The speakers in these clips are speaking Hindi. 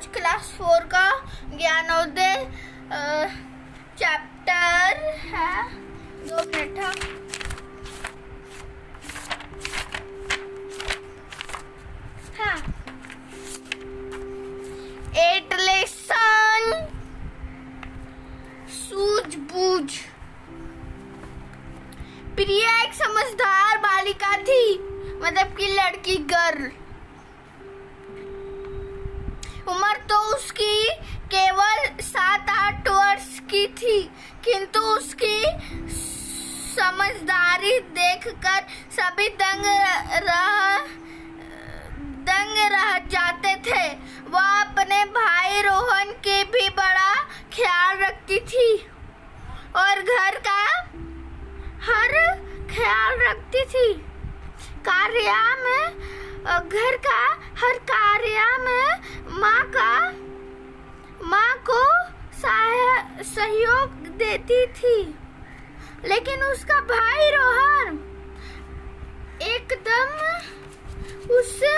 आज क्लास फोर का ज्ञानोदय चैप्टर है। दो मिनट समझदारी देखकर सभी दंग रह दंग रह जाते थे। वह अपने भाई रोहन के भी बड़ा ख्याल रखती थी और घर का हर ख्याल रखती थी। कार्य में घर का हर कार्य में माँ का, माँ को सहयोग देती थी। लेकिन उसका भाई रोहन एकदम उससे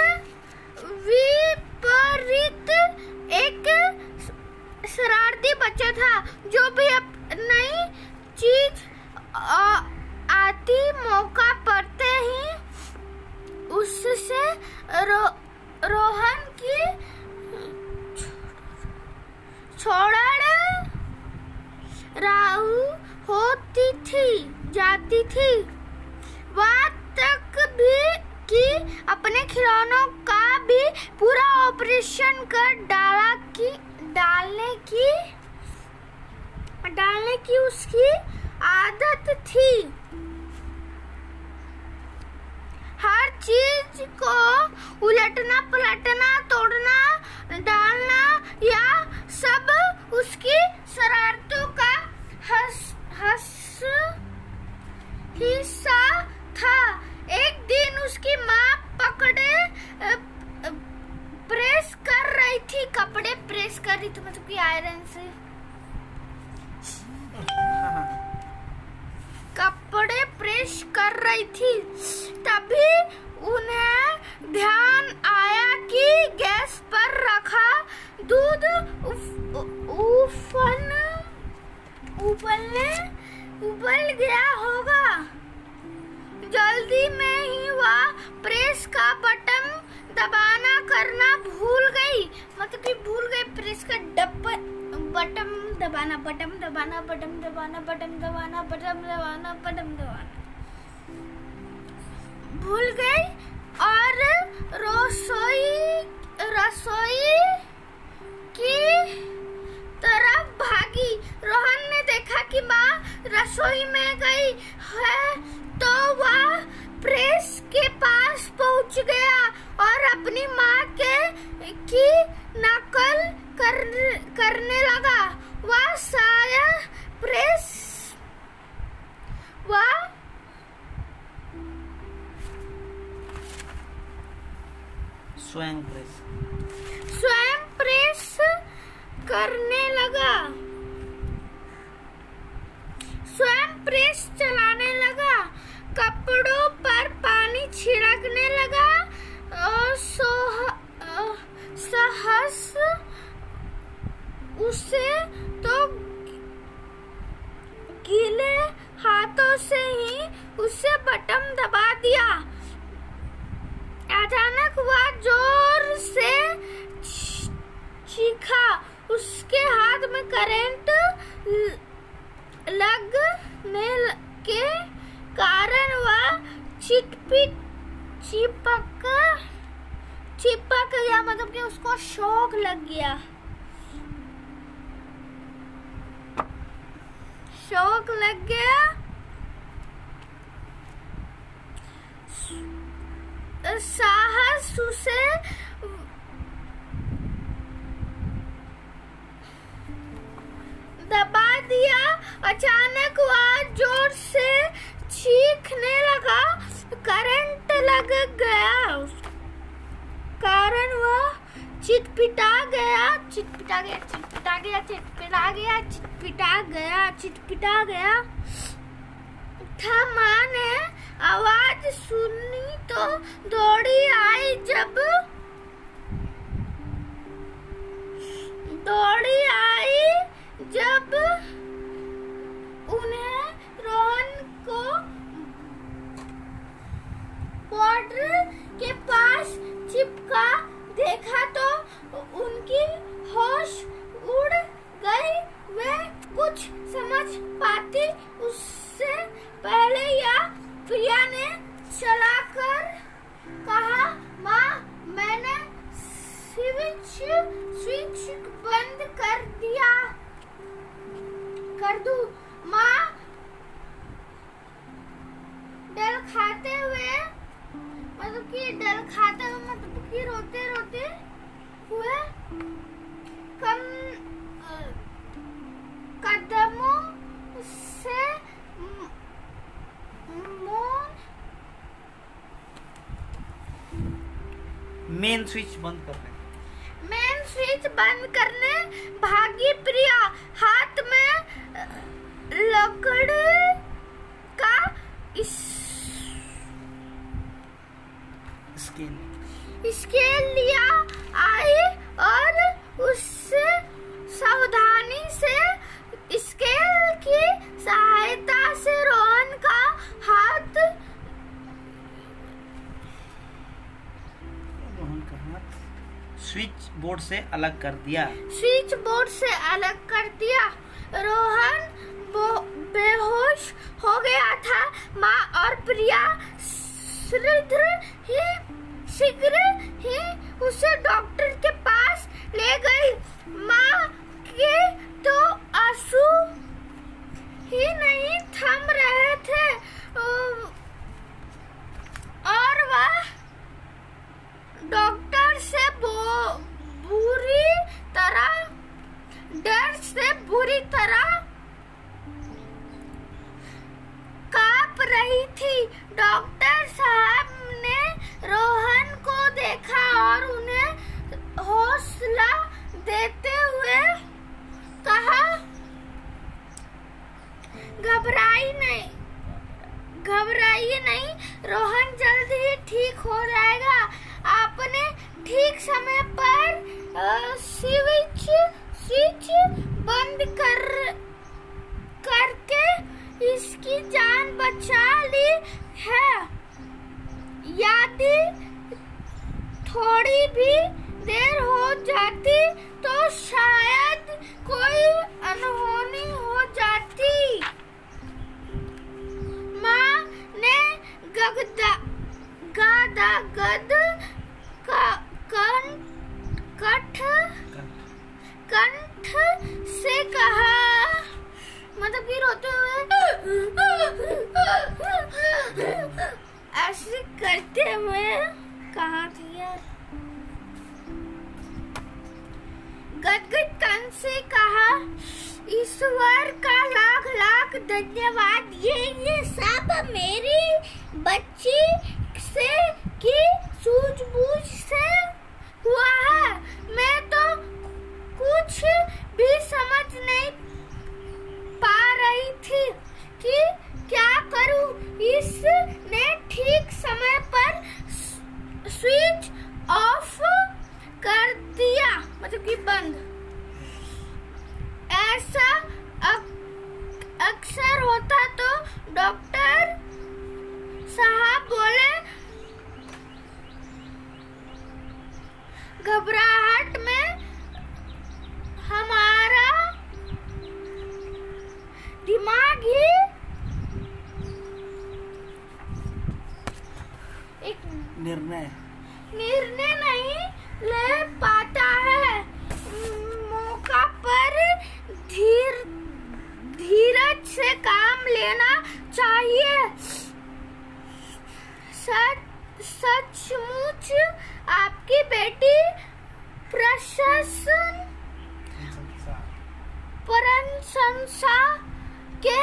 विपरीत एक शरारती बच्चा था जो भी नई चीज़ आती मौका पड़ते ही उससे रो, रोहन की छोड़ राहु होती थी, जाती थी। वह तक भी कि अपने खिलौनों का भी पूरा ऑपरेशन कर डाला की, डालने की डालने की उसकी आदत थी। हर चीज़ को उलटना, पलटना, तोड़ना, डालना या सब उसकी शरारतों का हस हस हिस्सा था। एक दिन उसकी माँ पकड़े प्रेस कर रही थी, कपड़े प्रेस कर रही थी मतलब कि आयरन से। कपड़े प्रेस कर रही थी। तभी उन्हें ध्यान आया कि गैस पर रखा दूध उफन, उबलने उबल गया होगा। जल्दी में ही वह प्रेस का बटन दबाना करना भूल गई। मतलब कि भूल गई, प्रेस का डब्बा बटन दबाना बटन दबाना बटन दबाना बटन दबाना बटन दबाना बटन दबाना। भूल गई? रसोई में गई है तो वह प्रेस के पास पहुँच गया और अपनी माँ के की नकल कर, करने चिटपिट चिपक चिपक गया मतलब कि उसको शौक लग गया। शौक लग गया। साहस उसे दबा दिया। अचानक वह ज़ोर से चीखने लगा। करंट लग गया। कारण वह चिटपिटा गया चिटपिटा गया चिटपिटा गया चिटपिटा गया चिटपिटा गया चिटपिटा गया। था माँ ने आवाज़ सुनी तो दौड़ी आई जब। दौड़ी आई जब उन्हें रोहन को बॉर्डर के पास चिपका देखा तो उनकी होश उड़ गई। वे कुछ समझ पाती उससे पहले या प्रिया ने चलाकर कहा, माँ, मैंने स्विच स्विच बंद कर दिया। कर दू? माँ कि डल खाते हुए मतलब कि रोते रोते हुए कम कदमों से म- मुँह मेन स्विच बंद करने। मेन स्विच बंद करने भागी प्रिया हाथ में लकड़ का इस स्केल स्केल लिया आई और उससे सावधानी से स्केल की सहायता से रोहन का हाथ रोहन का हाथ स्विच बोर्ड से अलग कर दिया। स्विच बोर्ड से अलग कर दिया। रोहन बेहोश हो गया था। माँ और प्रिया शीघ्र ही शीघ्र ही उसे डॉक्टर के पास ले गई। माँ के तो आँसू ही नहीं थम रहे थे। और वह डॉक्टर से बुरी तरह, डर से बुरी तरह काँप रही थी। डॉक्टर साहब घबराई नहीं। घबराइए नहीं रोहन जल्द ही ठीक हो जाएगा। आपने ठीक समय पर गादा गद का कं कठ, कंठ से कहा। मतलब कि रोते हुए। ऐसे करते हुए कहा थी यार गदगद कंठ से कहा, ईश्वर का लाख लाख धन्यवाद। ये ये सब मेरी बच्ची से की सूझबूझ से हुआ है। मैं तो कुछ भी समझ नहीं पा रही थी कि क्या करूँ। इसने ठीक समय पर स्विच ऑफ़ कर दिया मतलब कि बंद। ऐसा अक्सर होता तो डॉक्टर साहब बोले घबराहट में हमारा दिमाग ही एक निर्णय निर्णय नहीं ले पाता है मौका पर धीर धीरज से काम लेना चाहिए सच सचमुच आपकी बेटी प्रशासन प्रशंसा के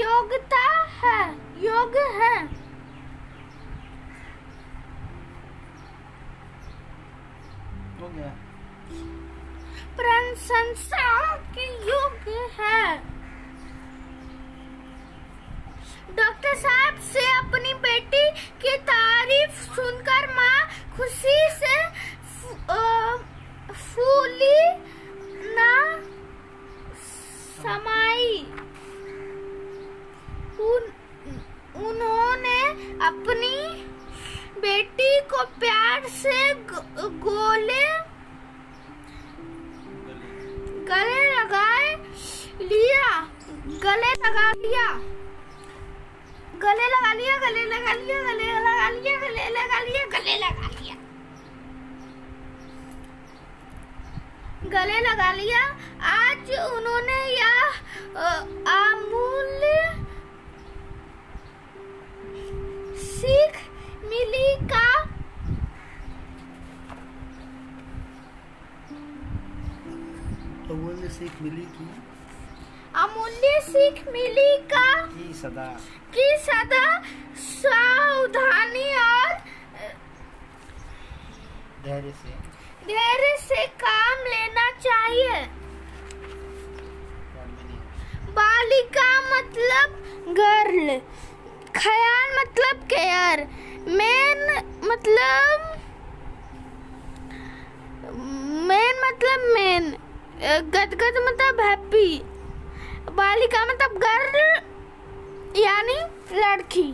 योग्यता है योग्य है। हो गया। प्रशंसा के योग्य है। डॉक्टर साहब से अपनी बेटी तारीफ़ सुनकर माँ खुशी से फूली समाई। उन, उन्होंने अपनी बेटी को प्यार से गोले गले लगाए लिया गले लगा लिया। गले लगा लिया गले लगा लिया गले लगा लिया गले लगा लिया गले लगा लिया। गले लगा लिया। आज उन्होंने यह अमूल्य सीख मिली का? अमूल्य सीख मिली की? अमूल्य सीख मिली का? की सदा। कि सदा सावधानी और धैर्य से। धैर्य से काम लेना चाहिए। बालिका मतलब गर्ल ख्याल मतलब केयर मेन मतलब मेन मतलब मेन गदगद मतलब हैप्पी बालिका मतलब गर्ल यानी लड़की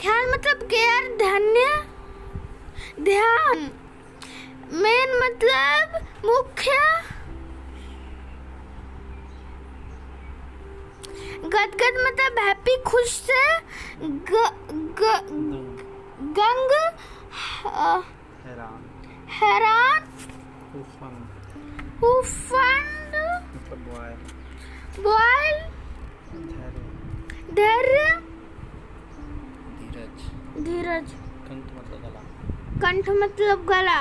ख्याल मतलब केयर धन्य। ध्यान। मेन मतलब मुख्य। गदगद मतलब हैप्पी खुश से ग, ग, गंग हैरान। हैरान। उफंड मतलब बॉयल बॉयल धैर्य। धीरज। कंठ मतलब गला। कंठ मतलब गला।